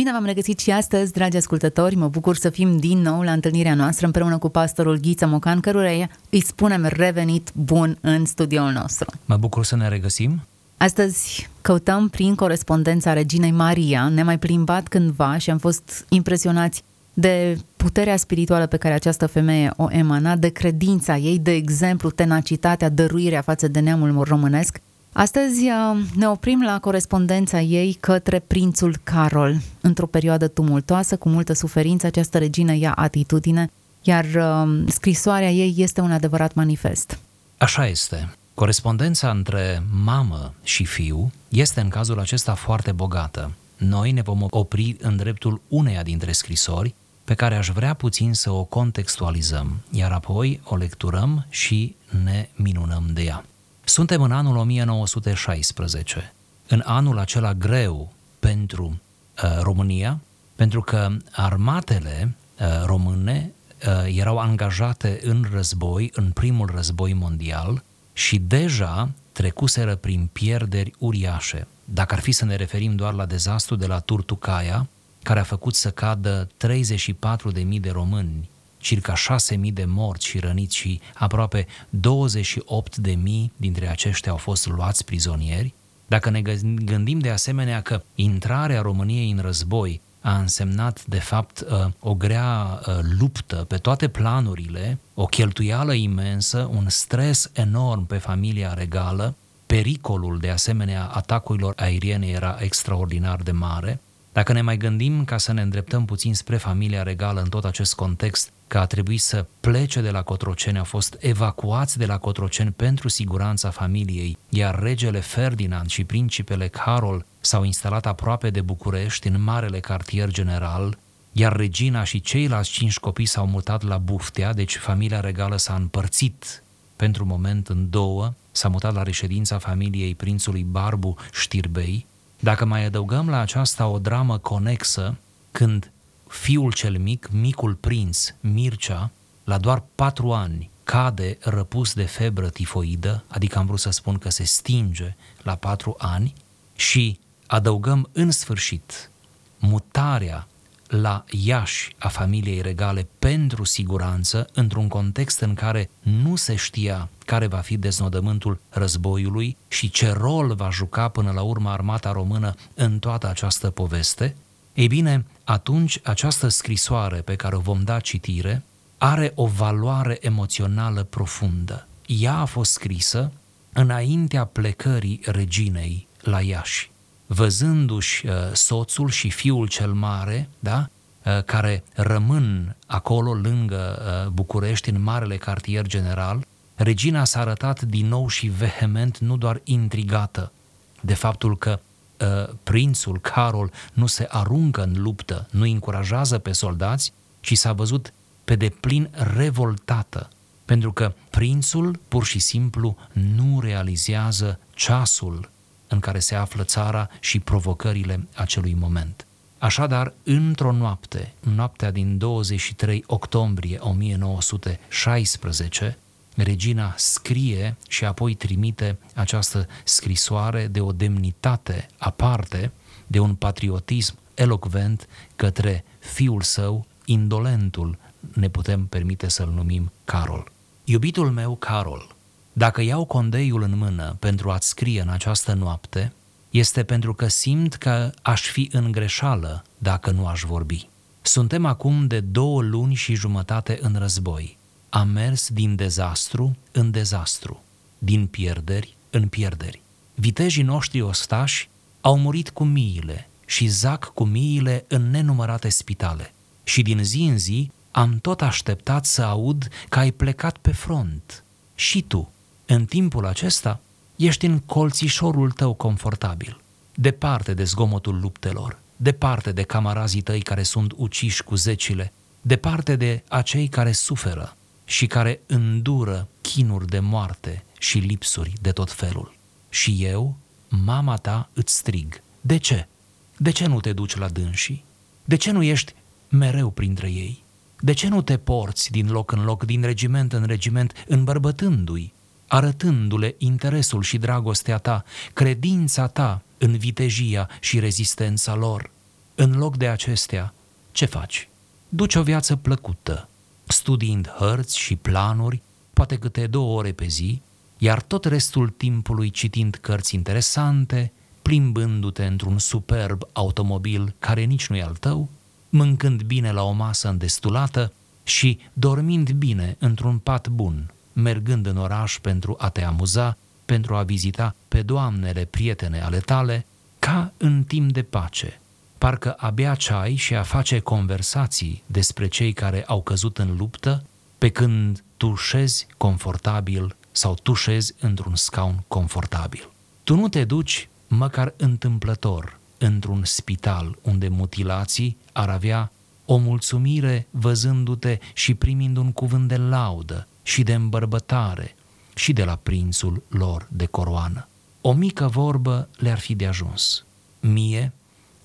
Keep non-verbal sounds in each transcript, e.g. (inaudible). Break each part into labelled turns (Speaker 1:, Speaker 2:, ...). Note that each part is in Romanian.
Speaker 1: Bine v-am regăsit și astăzi, dragi ascultători. Mă bucur să fim din nou la întâlnirea noastră împreună cu pastorul Ghiță Mocan, căruia îi spunem revenit bun în studioul nostru.
Speaker 2: Mă bucur să ne regăsim.
Speaker 1: Astăzi căutăm prin corespondența Reginei Maria, ne-am mai plimbat cândva și am fost impresionați de puterea spirituală pe care această femeie o emana, de credința ei, de exemplu, tenacitatea, dăruirea față de neamul românesc. Astăzi uh, ne oprim la corespondența ei către prințul Carol. Într-o perioadă tumultoasă, cu multă suferință, această regină ia atitudine, iar uh, scrisoarea ei este un adevărat manifest.
Speaker 2: Așa este. Corespondența între mamă și fiu este în cazul acesta foarte bogată. Noi ne vom opri în dreptul uneia dintre scrisori pe care aș vrea puțin să o contextualizăm, iar apoi o lecturăm și ne minunăm de ea. Suntem în anul 1916, în anul acela greu pentru uh, România, pentru că armatele uh, române uh, erau angajate în război, în primul război mondial și deja trecuseră prin pierderi uriașe. Dacă ar fi să ne referim doar la dezastru de la Turtucaia, care a făcut să cadă 34.000 de români, circa 6.000 de morți și răniți și aproape 28.000 dintre aceștia au fost luați prizonieri, dacă ne gândim de asemenea că intrarea României în război a însemnat, de fapt, uh, o grea uh, luptă pe toate planurile, o cheltuială imensă, un stres enorm pe familia regală, pericolul de asemenea atacurilor aeriene era extraordinar de mare. Dacă ne mai gândim ca să ne îndreptăm puțin spre familia regală în tot acest context, că a trebuit să plece de la Cotroceni, au fost evacuați de la Cotroceni pentru siguranța familiei, iar regele Ferdinand și principele Carol s-au instalat aproape de București, în marele cartier general, iar regina și ceilalți cinci copii s-au mutat la Buftea, deci familia regală s-a împărțit pentru moment în două, s-a mutat la reședința familiei prințului Barbu Știrbei. Dacă mai adăugăm la aceasta o dramă conexă, când fiul cel mic, micul prinț, Mircea, la doar patru ani, cade răpus de febră tifoidă, adică am vrut să spun că se stinge la patru ani, și adăugăm în sfârșit mutarea la Iași a familiei regale pentru siguranță, într-un context în care nu se știa care va fi deznodământul războiului și ce rol va juca până la urmă armata română în toată această poveste, ei bine, atunci această scrisoare pe care o vom da citire are o valoare emoțională profundă. Ea a fost scrisă înaintea plecării reginei la Iași. Văzându-și uh, soțul și fiul cel mare, da, uh, care rămân acolo lângă uh, București, în marele cartier general, regina s-a arătat din nou și vehement, nu doar intrigată de faptul că uh, prințul Carol nu se aruncă în luptă, nu încurajează pe soldați, ci s-a văzut pe deplin revoltată, pentru că prințul pur și simplu nu realizează ceasul în care se află țara și provocările acelui moment. Așadar, într-o noapte, noaptea din 23 octombrie 1916, regina scrie și apoi trimite această scrisoare de o demnitate aparte, de un patriotism elocvent către fiul său, indolentul, ne putem permite să-l numim Carol. Iubitul meu, Carol, dacă iau condeiul în mână pentru a-ți scrie în această noapte, este pentru că simt că aș fi în greșeală dacă nu aș vorbi. Suntem acum de două luni și jumătate în război a mers din dezastru în dezastru, din pierderi în pierderi. Vitejii noștri ostași au murit cu miile și zac cu miile în nenumărate spitale. Și din zi în zi am tot așteptat să aud că ai plecat pe front. Și tu, în timpul acesta, ești în colțișorul tău confortabil, departe de zgomotul luptelor, departe de camarazii tăi care sunt uciși cu zecile, departe de acei care suferă și care îndură chinuri de moarte și lipsuri de tot felul. Și eu, mama ta, îți strig. De ce? De ce nu te duci la dânsii? De ce nu ești mereu printre ei? De ce nu te porți din loc în loc, din regiment în regiment, îmbărbătându-i, arătându-le interesul și dragostea ta, credința ta în vitejia și rezistența lor? În loc de acestea, ce faci? Duci o viață plăcută, studiind hărți și planuri, poate câte două ore pe zi, iar tot restul timpului citind cărți interesante, plimbându-te într-un superb automobil care nici nu e al tău, mâncând bine la o masă îndestulată și dormind bine într-un pat bun, mergând în oraș pentru a te amuza, pentru a vizita pe doamnele prietene ale tale, ca în timp de pace. Parcă abia ceai și a face conversații despre cei care au căzut în luptă, pe când tu șezi confortabil sau tu șezi într-un scaun confortabil. Tu nu te duci măcar întâmplător într-un spital unde mutilații ar avea o mulțumire văzându-te și primind un cuvânt de laudă și de îmbărbătare și de la prințul lor de coroană. O mică vorbă le-ar fi de ajuns. Mie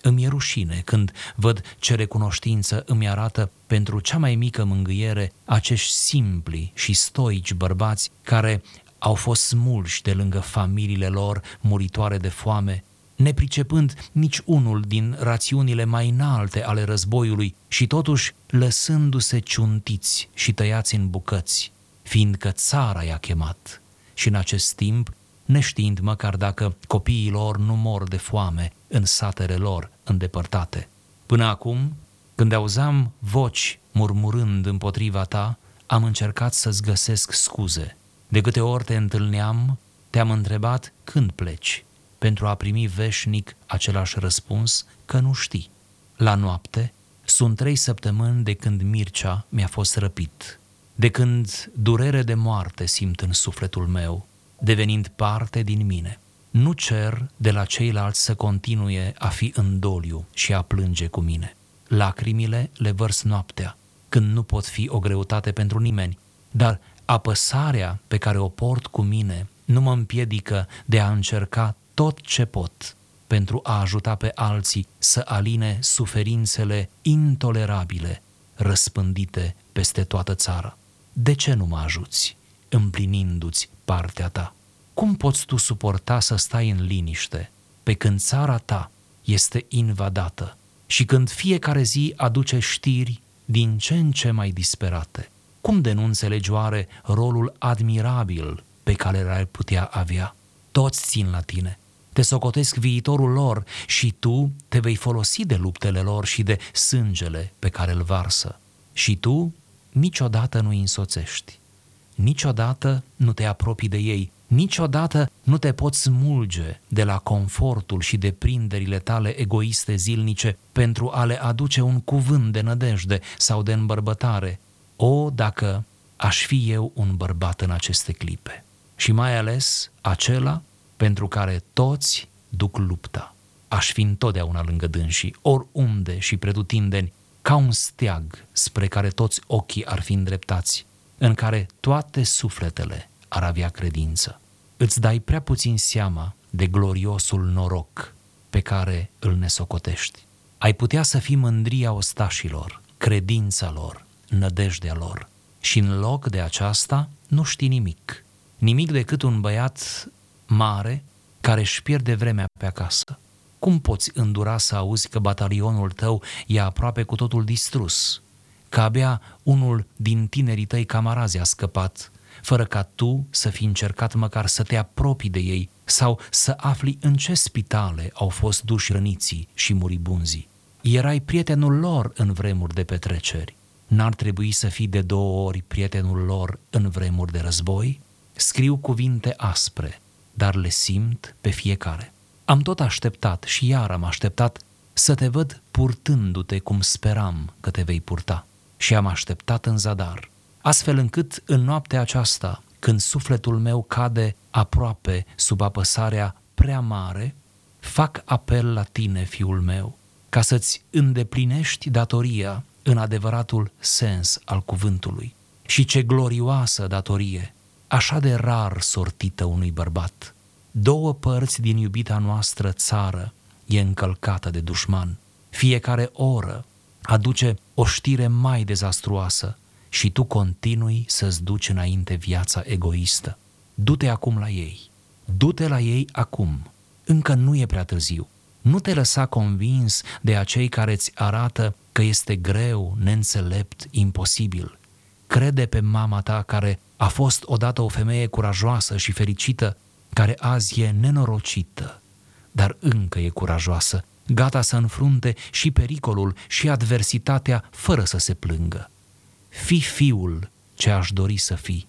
Speaker 2: îmi e rușine când văd ce recunoștință îmi arată pentru cea mai mică mângâiere acești simpli și stoici bărbați care au fost smulși de lângă familiile lor muritoare de foame, nepricepând nici unul din rațiunile mai înalte ale războiului și totuși lăsându-se ciuntiți și tăiați în bucăți, fiindcă țara i-a chemat. Și în acest timp, neștiind măcar dacă copiii lor nu mor de foame în satele lor îndepărtate. Până acum, când auzeam voci murmurând împotriva ta, am încercat să-ți găsesc scuze. De câte ori te întâlneam, te-am întrebat când pleci, pentru a primi veșnic același răspuns că nu știi. La noapte, sunt trei săptămâni de când Mircea mi-a fost răpit, de când durere de moarte simt în sufletul meu, devenind parte din mine. Nu cer de la ceilalți să continue a fi în doliu și a plânge cu mine. Lacrimile le vărs noaptea, când nu pot fi o greutate pentru nimeni, dar apăsarea pe care o port cu mine nu mă împiedică de a încerca tot ce pot pentru a ajuta pe alții să aline suferințele intolerabile răspândite peste toată țara. De ce nu mă ajuți, împlinindu-ți partea ta? Cum poți tu suporta să stai în liniște pe când țara ta este invadată și când fiecare zi aduce știri din ce în ce mai disperate? Cum de nu înțelegi oare rolul admirabil pe care l-ar putea avea? Toți țin la tine, te socotesc viitorul lor și tu te vei folosi de luptele lor și de sângele pe care îl varsă. Și tu niciodată nu îi însoțești, niciodată nu te apropii de ei, niciodată nu te poți smulge de la confortul și de prinderile tale egoiste zilnice pentru a le aduce un cuvânt de nădejde sau de îmbărbătare. O, dacă aș fi eu un bărbat în aceste clipe. Și mai ales acela pentru care toți duc lupta. Aș fi întotdeauna lângă dânsii, oriunde și pretutindeni, ca un steag spre care toți ochii ar fi îndreptați, în care toate sufletele ar avea credință. Îți dai prea puțin seama de gloriosul noroc pe care îl nesocotești. Ai putea să fii mândria ostașilor, credința lor, nădejdea lor. Și în loc de aceasta nu știi nimic. Nimic decât un băiat mare care își pierde vremea pe acasă. Cum poți îndura să auzi că batalionul tău e aproape cu totul distrus, că abia unul din tinerii tăi camarazi a scăpat, fără ca tu să fi încercat măcar să te apropii de ei sau să afli în ce spitale au fost duși răniții și muribunzii. Erai prietenul lor în vremuri de petreceri. N-ar trebui să fii de două ori prietenul lor în vremuri de război? Scriu cuvinte aspre, dar le simt pe fiecare. Am tot așteptat și iar am așteptat să te văd purtându-te cum speram că te vei purta. Și am așteptat în zadar, astfel încât în noaptea aceasta, când sufletul meu cade aproape sub apăsarea prea mare, fac apel la tine, fiul meu, ca să-ți îndeplinești datoria în adevăratul sens al cuvântului. Și ce glorioasă datorie, așa de rar sortită unui bărbat. Două părți din iubita noastră țară e încălcată de dușman. Fiecare oră aduce o știre mai dezastruoasă și tu continui să-ți duci înainte viața egoistă. Du-te acum la ei. Du-te la ei acum. Încă nu e prea târziu. Nu te lăsa convins de acei care îți arată că este greu, neînțelept, imposibil. Crede pe mama ta care a fost odată o femeie curajoasă și fericită, care azi e nenorocită, dar încă e curajoasă, gata să înfrunte și pericolul și adversitatea fără să se plângă. Fii fiul ce aș dori să fii,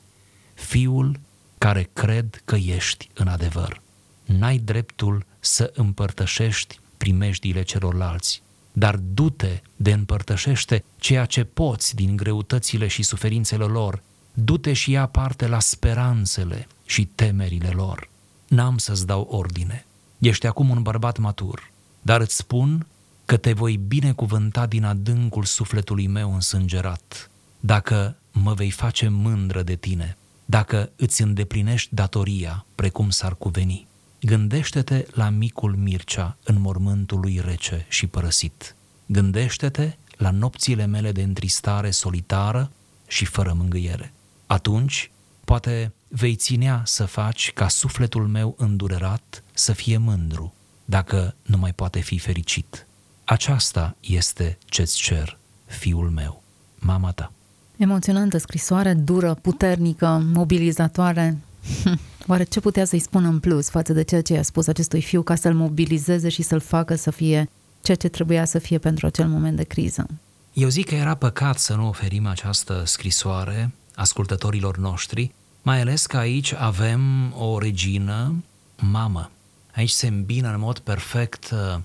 Speaker 2: fiul care cred că ești în adevăr. N-ai dreptul să împărtășești primejdiile celorlalți, dar du-te de împărtășește ceea ce poți din greutățile și suferințele lor, du-te și ia parte la speranțele și temerile lor. N-am să-ți dau ordine. Ești acum un bărbat matur, dar îți spun că te voi binecuvânta din adâncul sufletului meu însângerat, dacă mă vei face mândră de tine, dacă îți îndeplinești datoria precum s-ar cuveni. Gândește-te la micul Mircea în mormântul lui rece și părăsit. Gândește-te la nopțile mele de întristare solitară și fără mângâiere. Atunci, poate vei ținea să faci ca sufletul meu îndurerat să fie mândru, dacă nu mai poate fi fericit. Aceasta este ce-ți cer, fiul meu, mama ta.
Speaker 1: Emoționantă scrisoare, dură, puternică, mobilizatoare. (laughs) Oare ce putea să-i spună în plus față de ceea ce i-a spus acestui fiu ca să-l mobilizeze și să-l facă să fie ceea ce trebuia să fie pentru acel moment de criză?
Speaker 2: Eu zic că era păcat să nu oferim această scrisoare ascultătorilor noștri, mai ales că aici avem o regină, mamă. Aici se îmbină în mod perfect uh,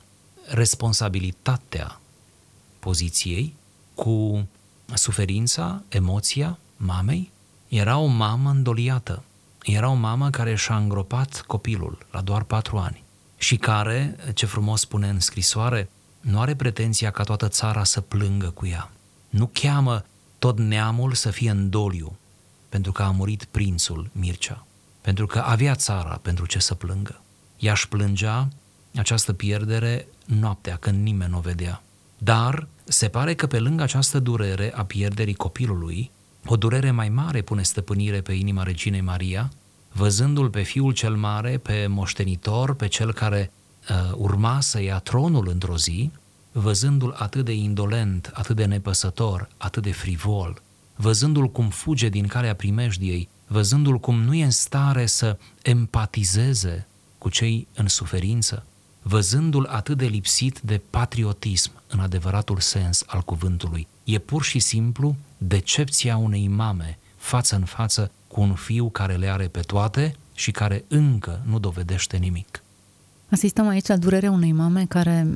Speaker 2: responsabilitatea poziției cu suferința, emoția mamei. Era o mamă îndoliată, era o mamă care și-a îngropat copilul la doar patru ani și care, ce frumos spune în scrisoare, nu are pretenția ca toată țara să plângă cu ea. Nu cheamă tot neamul să fie în doliu pentru că a murit prințul Mircea, pentru că avea țara pentru ce să plângă. Ea își plângea această pierdere noaptea, când nimeni nu o vedea. Dar se pare că pe lângă această durere a pierderii copilului, o durere mai mare pune stăpânire pe inima reginei Maria, văzându-l pe fiul cel mare, pe moștenitor, pe cel care uh, urma să ia tronul într-o zi, văzându-l atât de indolent, atât de nepăsător, atât de frivol, văzându-l cum fuge din calea primejdiei, văzându-l cum nu e în stare să empatizeze cu cei în suferință, văzându-l atât de lipsit de patriotism în adevăratul sens al cuvântului. E pur și simplu decepția unei mame față în față cu un fiu care le are pe toate și care încă nu dovedește nimic.
Speaker 1: Asistăm aici la durerea unei mame care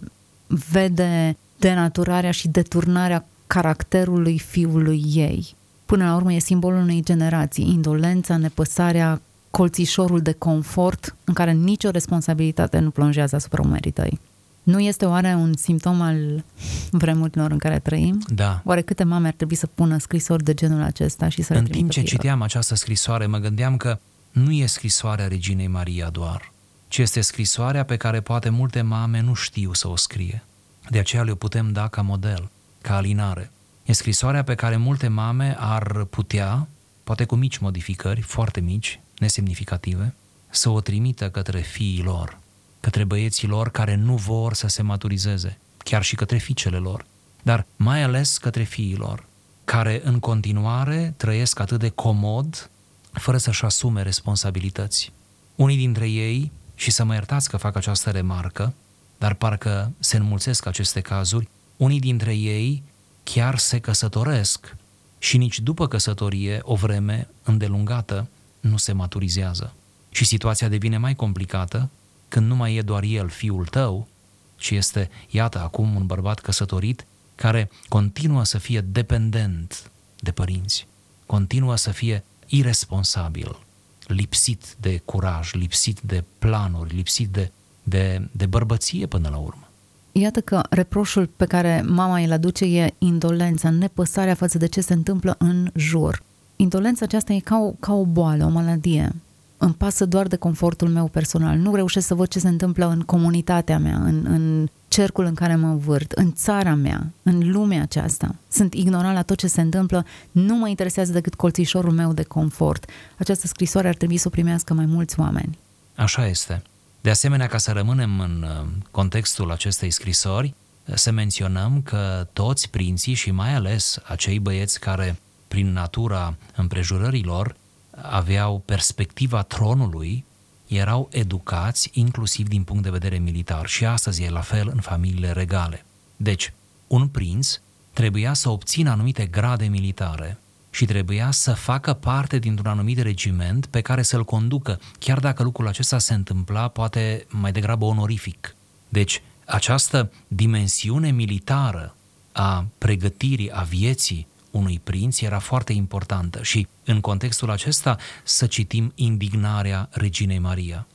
Speaker 1: vede denaturarea și deturnarea caracterului fiului ei. Până la urmă e simbolul unei generații, indolența, nepăsarea, colțișorul de confort în care nicio responsabilitate nu plonjează asupra umerii tăi. Nu este oare un simptom al vremurilor în care trăim?
Speaker 2: Da.
Speaker 1: Oare câte mame ar trebui să pună scrisori de genul acesta și să
Speaker 2: În timp ce citeam această scrisoare, mă gândeam că nu e scrisoarea Reginei Maria doar, ci este scrisoarea pe care poate multe mame nu știu să o scrie. De aceea le putem da ca model, ca alinare. E scrisoarea pe care multe mame ar putea, poate cu mici modificări, foarte mici, nesemnificative, să o trimită către fiii lor, către băieții lor care nu vor să se maturizeze, chiar și către fiicele lor, dar mai ales către fiii lor, care în continuare trăiesc atât de comod, fără să-și asume responsabilități. Unii dintre ei, și să mă iertați că fac această remarcă, dar parcă se înmulțesc aceste cazuri, unii dintre ei chiar se căsătoresc și nici după căsătorie, o vreme îndelungată, nu se maturizează. Și situația devine mai complicată când nu mai e doar el, fiul tău, ci este, iată, acum un bărbat căsătorit care continuă să fie dependent de părinți, continuă să fie irresponsabil, lipsit de curaj, lipsit de planuri, lipsit de, de, de bărbăție până la urmă.
Speaker 1: iată că reproșul pe care mama îl aduce e indolența, nepăsarea față de ce se întâmplă în jur. Indolența aceasta e ca o, ca o boală, o maladie. Îmi pasă doar de confortul meu personal. Nu reușesc să văd ce se întâmplă în comunitatea mea, în, în cercul în care mă învârt, în țara mea, în lumea aceasta. Sunt ignorant la tot ce se întâmplă, nu mă interesează decât colțișorul meu de confort. Această scrisoare ar trebui să o primească mai mulți oameni.
Speaker 2: Așa este. De asemenea, ca să rămânem în uh, contextul acestei scrisori, să menționăm că toți prinții și mai ales acei băieți care, prin natura împrejurărilor, aveau perspectiva tronului, erau educați inclusiv din punct de vedere militar și astăzi e la fel în familiile regale. Deci, un prinț trebuia să obțină anumite grade militare și trebuia să facă parte dintr-un anumit regiment pe care să-l conducă, chiar dacă lucrul acesta se întâmpla poate mai degrabă onorific. Deci, această dimensiune militară a pregătirii, a vieții unui prinț era foarte importantă și în contextul acesta să citim indignarea reginei Maria.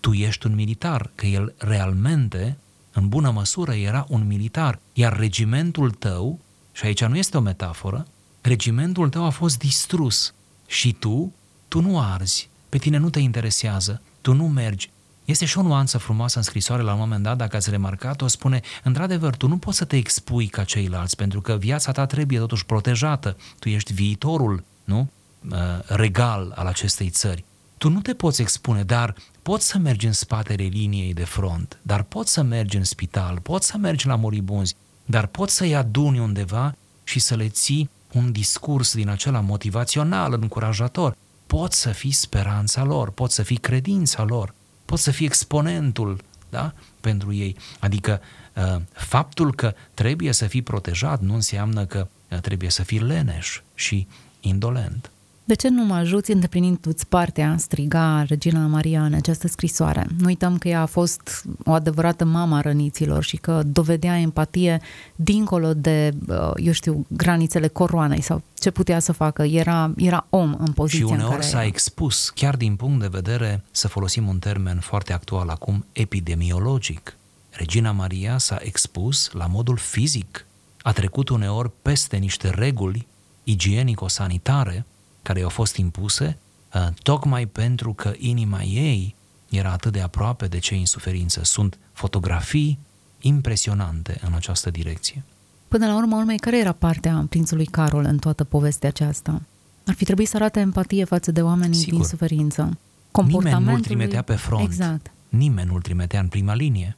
Speaker 2: Tu ești un militar, că el realmente, în bună măsură, era un militar, iar regimentul tău, și aici nu este o metaforă, regimentul tău a fost distrus și tu, tu nu arzi, pe tine nu te interesează, tu nu mergi. Este și o nuanță frumoasă în scrisoare la un moment dat, dacă ați remarcat-o, spune, într-adevăr, tu nu poți să te expui ca ceilalți, pentru că viața ta trebuie totuși protejată, tu ești viitorul, nu? Uh, regal al acestei țări. Tu nu te poți expune, dar poți să mergi în spatele liniei de front, dar poți să mergi în spital, poți să mergi la moribunzi, dar poți să-i aduni undeva și să le ții un discurs din acela motivațional, încurajator. Poți să fii speranța lor, poți să fii credința lor, poți să fii exponentul da? pentru ei. Adică uh, faptul că trebuie să fii protejat nu înseamnă că uh, trebuie să fii leneș și indolent.
Speaker 1: De ce nu mă ajuți îndeplinind tu partea, striga Regina Maria în această scrisoare? Nu uităm că ea a fost o adevărată mama răniților și că dovedea empatie dincolo de, uh, eu știu, granițele coroanei sau ce putea să facă. Era, era om în poziția
Speaker 2: Și uneori
Speaker 1: în care
Speaker 2: s-a expus, chiar din punct de vedere, să folosim un termen foarte actual acum, epidemiologic. Regina Maria s-a expus la modul fizic. A trecut uneori peste niște reguli igienico-sanitare care i-au fost impuse, uh, tocmai pentru că inima ei era atât de aproape de cei în suferință. Sunt fotografii impresionante în această direcție.
Speaker 1: Până la urmă, urmei, care era partea prințului Carol în toată povestea aceasta? Ar fi trebuit să arate empatie față de oamenii
Speaker 2: Sigur.
Speaker 1: din suferință.
Speaker 2: Nimeni nu-l trimitea pe front.
Speaker 1: Exact.
Speaker 2: Nimeni nu-l trimitea în prima linie.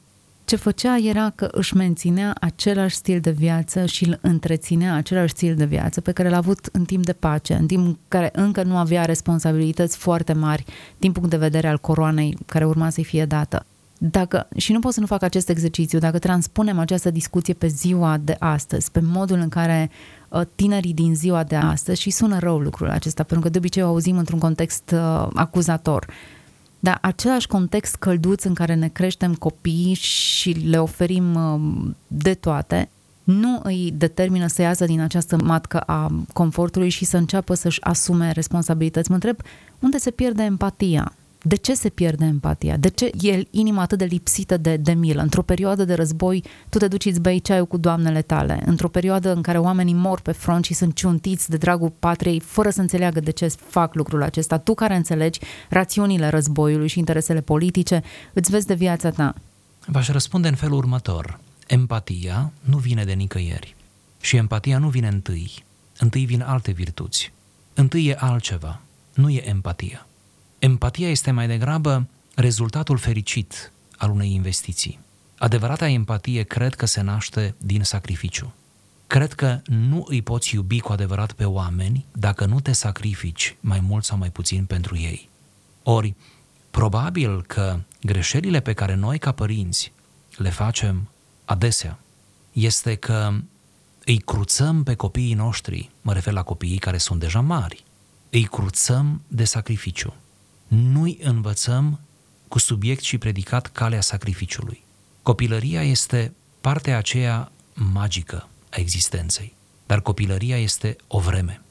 Speaker 1: Ce făcea era că își menținea același stil de viață și îl întreținea același stil de viață pe care l-a avut în timp de pace, în timp în care încă nu avea responsabilități foarte mari din punct de vedere al coroanei care urma să-i fie dată. Dacă, și nu pot să nu fac acest exercițiu, dacă transpunem această discuție pe ziua de astăzi, pe modul în care uh, tinerii din ziua de astăzi, și sună rău lucrul acesta, pentru că de obicei o auzim într-un context uh, acuzator, dar același context călduț în care ne creștem copiii și le oferim uh, de toate, nu îi determină să iasă din această matcă a confortului și să înceapă să-și asume responsabilități. Mă întreb unde se pierde empatia de ce se pierde empatia? De ce e inima atât de lipsită de, de milă? Într-o perioadă de război, tu te duci îți bei ceaiul cu doamnele tale. Într-o perioadă în care oamenii mor pe front și sunt ciuntiți de dragul patriei, fără să înțeleagă de ce fac lucrul acesta. Tu care înțelegi rațiunile războiului și interesele politice, îți vezi de viața ta.
Speaker 2: V-aș răspunde în felul următor. Empatia nu vine de nicăieri. Și empatia nu vine întâi. Întâi vin alte virtuți. Întâi e altceva. Nu e empatia. Empatia este mai degrabă rezultatul fericit al unei investiții. Adevărata empatie cred că se naște din sacrificiu. Cred că nu îi poți iubi cu adevărat pe oameni dacă nu te sacrifici mai mult sau mai puțin pentru ei. Ori, probabil că greșelile pe care noi ca părinți le facem adesea este că îi cruțăm pe copiii noștri, mă refer la copiii care sunt deja mari, îi cruțăm de sacrificiu nu-i învățăm cu subiect și predicat calea sacrificiului. Copilăria este partea aceea magică a existenței, dar copilăria este o vreme.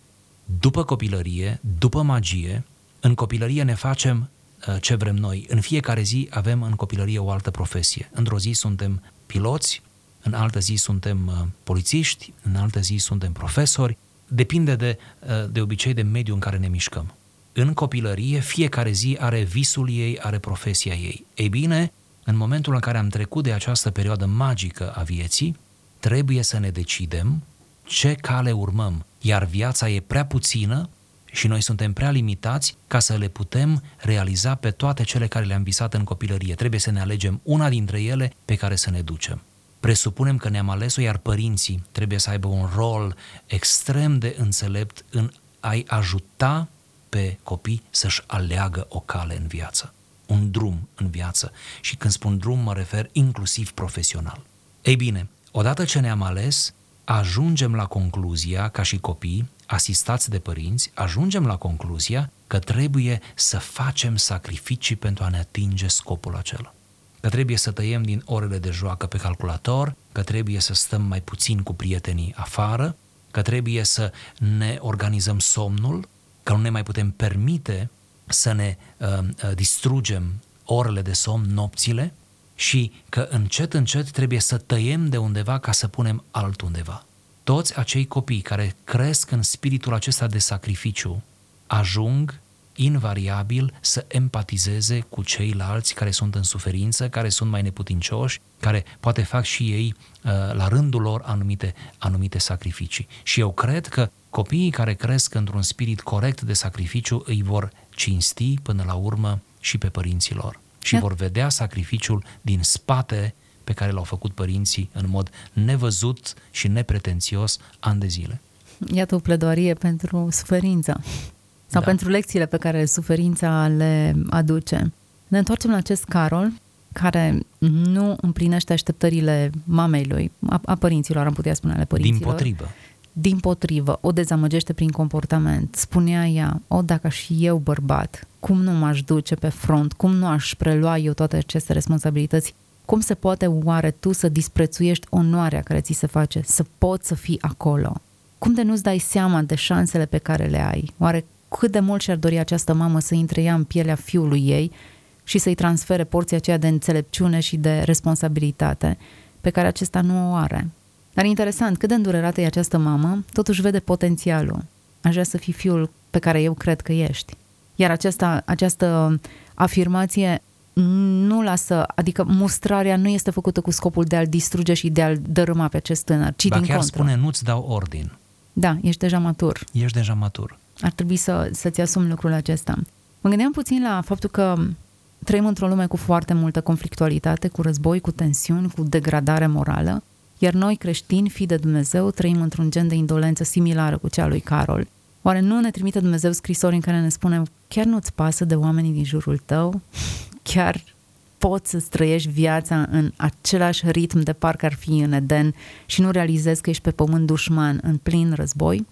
Speaker 2: După copilărie, după magie, în copilărie ne facem uh, ce vrem noi. În fiecare zi avem în copilărie o altă profesie. Într-o zi suntem piloți, în altă zi suntem uh, polițiști, în altă zi suntem profesori, depinde de, uh, de obicei de mediul în care ne mișcăm. În copilărie, fiecare zi are visul ei, are profesia ei. Ei bine, în momentul în care am trecut de această perioadă magică a vieții, trebuie să ne decidem ce cale urmăm, iar viața e prea puțină și noi suntem prea limitați ca să le putem realiza pe toate cele care le-am visat în copilărie. Trebuie să ne alegem una dintre ele pe care să ne ducem. Presupunem că ne-am ales-o, iar părinții trebuie să aibă un rol extrem de înțelept în a-i ajuta pe copii să-și aleagă o cale în viață, un drum în viață. Și când spun drum, mă refer inclusiv profesional. Ei bine, odată ce ne-am ales, ajungem la concluzia, ca și copii, asistați de părinți, ajungem la concluzia că trebuie să facem sacrificii pentru a ne atinge scopul acela. Că trebuie să tăiem din orele de joacă pe calculator, că trebuie să stăm mai puțin cu prietenii afară, că trebuie să ne organizăm somnul, că nu ne mai putem permite să ne uh, uh distrugem orele de somn, nopțile, și că încet, încet trebuie să tăiem de undeva ca să punem altundeva. Toți acei copii care cresc în spiritul acesta de sacrificiu ajung invariabil să empatizeze cu ceilalți care sunt în suferință, care sunt mai neputincioși, care poate fac și ei uh, la rândul lor anumite, anumite sacrificii. Și eu cred că copiii care cresc într-un spirit corect de sacrificiu îi vor cinsti până la urmă și pe părinții lor și da. vor vedea sacrificiul din spate pe care l-au făcut părinții în mod nevăzut și nepretențios ani de zile.
Speaker 1: Iată o pledoarie pentru suferință sau da. pentru lecțiile pe care suferința le aduce. Ne întoarcem la acest Carol care nu împlinește așteptările mamei lui, a, a părinților, am putea spune ale părinților.
Speaker 2: Din potrivă.
Speaker 1: Din potrivă, o dezamăgește prin comportament. Spunea ea, o, dacă și eu bărbat, cum nu m-aș duce pe front, cum nu aș prelua eu toate aceste responsabilități, cum se poate oare tu să disprețuiești onoarea care ți se face, să poți să fii acolo? Cum de nu-ți dai seama de șansele pe care le ai? Oare cât de mult și-ar dori această mamă să intre ea în pielea fiului ei și să-i transfere porția aceea de înțelepciune și de responsabilitate pe care acesta nu o are? Dar interesant, cât de îndurerată e această mamă, totuși vede potențialul. Aș vrea să fii fiul pe care eu cred că ești. Iar aceasta, această afirmație nu lasă, adică mustrarea nu este făcută cu scopul de a-l distruge și de a-l dărâma pe acest tânăr, ci
Speaker 2: ba
Speaker 1: din
Speaker 2: chiar
Speaker 1: contră.
Speaker 2: spune, nu-ți dau ordin.
Speaker 1: Da, ești deja matur.
Speaker 2: Ești deja matur.
Speaker 1: Ar trebui să, să-ți asumi lucrul acesta. Mă gândeam puțin la faptul că trăim într-o lume cu foarte multă conflictualitate, cu război, cu tensiuni, cu degradare morală, iar noi creștini, fi de Dumnezeu, trăim într-un gen de indolență similară cu cea lui Carol. Oare nu ne trimite Dumnezeu scrisori în care ne spune chiar nu-ți pasă de oamenii din jurul tău? Chiar poți să trăiești viața în același ritm de parcă ar fi în Eden și nu realizezi că ești pe pământ dușman în plin război?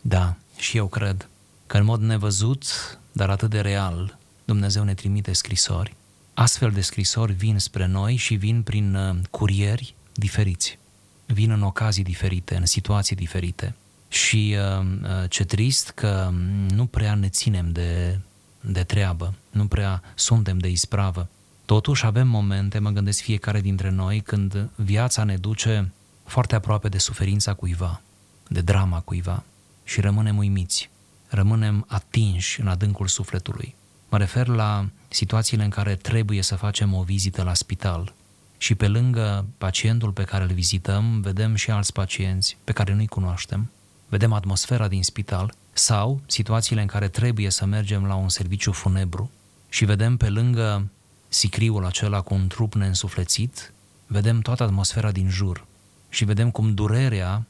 Speaker 2: Da, și eu cred că în mod nevăzut, dar atât de real, Dumnezeu ne trimite scrisori. Astfel de scrisori vin spre noi și vin prin uh, curieri diferiți. Vin în ocazii diferite, în situații diferite. Și uh, uh, ce trist că nu prea ne ținem de, de treabă, nu prea suntem de ispravă. Totuși avem momente, mă gândesc fiecare dintre noi, când viața ne duce foarte aproape de suferința cuiva, de drama cuiva și rămânem uimiți, rămânem atinși în adâncul sufletului. Mă refer la situațiile în care trebuie să facem o vizită la spital. Și pe lângă pacientul pe care îl vizităm, vedem și alți pacienți pe care nu-i cunoaștem, vedem atmosfera din spital sau situațiile în care trebuie să mergem la un serviciu funebru. Și vedem pe lângă sicriul acela cu un trup neînsuflețit, vedem toată atmosfera din jur. Și vedem cum durerea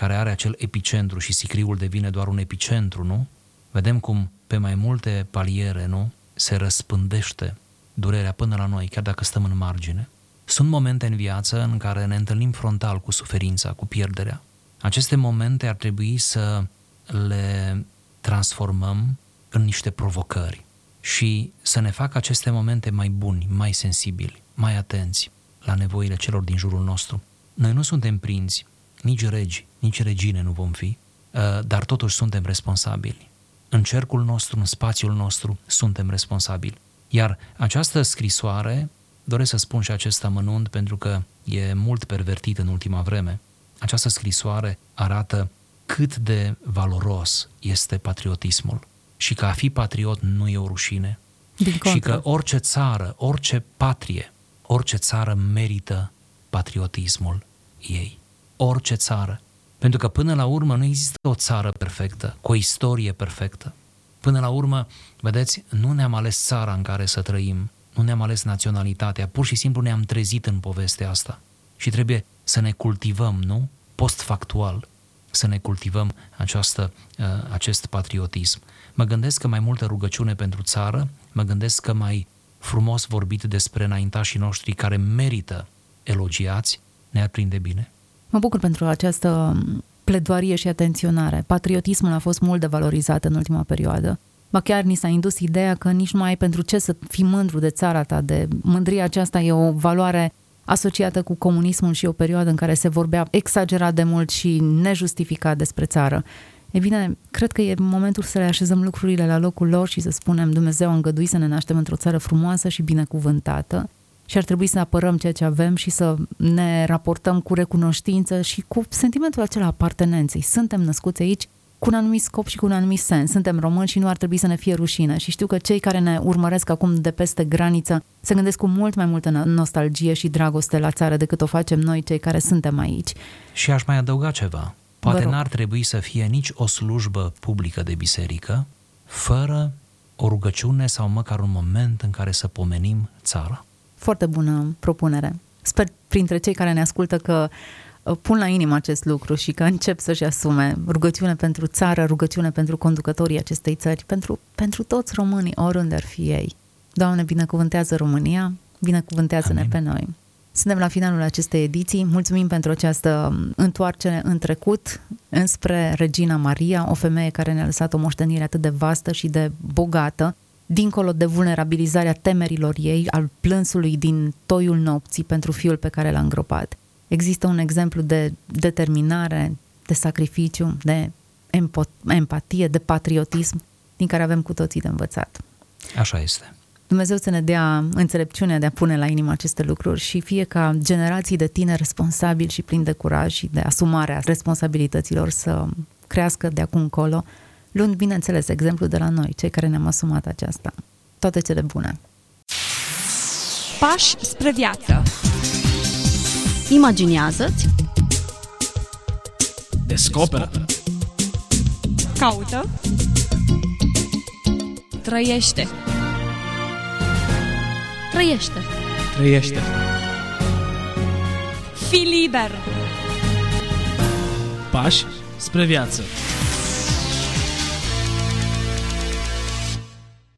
Speaker 2: care are acel epicentru și sicriul devine doar un epicentru, nu? Vedem cum pe mai multe paliere, nu? Se răspândește durerea până la noi, chiar dacă stăm în margine. Sunt momente în viață în care ne întâlnim frontal cu suferința, cu pierderea. Aceste momente ar trebui să le transformăm în niște provocări și să ne facă aceste momente mai buni, mai sensibili, mai atenți la nevoile celor din jurul nostru. Noi nu suntem prinți, nici regi, nici regine nu vom fi, uh, dar totuși suntem responsabili. În cercul nostru, în spațiul nostru, suntem responsabili. Iar această scrisoare doresc să spun și acest amănunt pentru că e mult pervertit în ultima vreme. Această scrisoare arată cât de valoros este patriotismul și că a fi patriot nu e o rușine.
Speaker 1: Din
Speaker 2: Și
Speaker 1: contră.
Speaker 2: că orice țară, orice patrie, orice țară merită patriotismul ei. Orice țară. Pentru că până la urmă nu există o țară perfectă, cu o istorie perfectă. Până la urmă, vedeți, nu ne-am ales țara în care să trăim, nu ne-am ales naționalitatea, pur și simplu ne-am trezit în povestea asta. Și trebuie să ne cultivăm, nu? Postfactual, să ne cultivăm această, uh, acest patriotism. Mă gândesc că mai multă rugăciune pentru țară, mă gândesc că mai frumos vorbit despre înaintașii noștri care merită elogiați, ne-ar prinde bine.
Speaker 1: Mă bucur pentru această pledoarie și atenționare. Patriotismul a fost mult de valorizat în ultima perioadă. Ba chiar ni s-a indus ideea că nici nu ai pentru ce să fii mândru de țara ta, de mândria aceasta e o valoare asociată cu comunismul și o perioadă în care se vorbea exagerat de mult și nejustificat despre țară. E bine, cred că e momentul să le așezăm lucrurile la locul lor și să spunem Dumnezeu a îngăduit să ne naștem într-o țară frumoasă și binecuvântată și ar trebui să apărăm ceea ce avem și să ne raportăm cu recunoștință și cu sentimentul acela apartenenței. Suntem născuți aici cu un anumit scop și cu un anumit sens. Suntem români și nu ar trebui să ne fie rușine. Și știu că cei care ne urmăresc acum de peste graniță se gândesc cu mult mai multă nostalgie și dragoste la țară decât o facem noi, cei care suntem aici.
Speaker 2: Și aș mai adăuga ceva. Poate
Speaker 1: Vă rog.
Speaker 2: n-ar trebui să fie nici o slujbă publică de biserică fără o rugăciune sau măcar un moment în care să pomenim țara.
Speaker 1: Foarte bună propunere. Sper printre cei care ne ascultă că uh, pun la inimă acest lucru și că încep să-și asume rugăciune pentru țară, rugăciune pentru conducătorii acestei țări, pentru, pentru toți românii, oriunde ar fi ei. Doamne, binecuvântează România, binecuvântează-ne
Speaker 2: Amin.
Speaker 1: pe noi. Suntem la finalul acestei ediții. Mulțumim pentru această întoarcere în trecut înspre Regina Maria, o femeie care ne-a lăsat o moștenire atât de vastă și de bogată, dincolo de vulnerabilizarea temerilor ei, al plânsului din toiul nopții pentru fiul pe care l-a îngropat. Există un exemplu de determinare, de sacrificiu, de empo- empatie, de patriotism, din care avem cu toții de învățat.
Speaker 2: Așa este.
Speaker 1: Dumnezeu să ne dea înțelepciunea de a pune la inimă aceste lucruri și fie ca generații de tineri responsabili și plini de curaj și de asumarea responsabilităților să crească de acum încolo, luând, bineînțeles, exemplu de la noi, cei care ne-am asumat aceasta. Toate cele bune!
Speaker 3: Pași spre viață.
Speaker 4: Imaginează-ți,
Speaker 5: Descoperă.
Speaker 3: Caută. Trăiește.
Speaker 4: trăiește.
Speaker 5: Trăiește.
Speaker 3: Fii liber.
Speaker 5: Pași spre viață.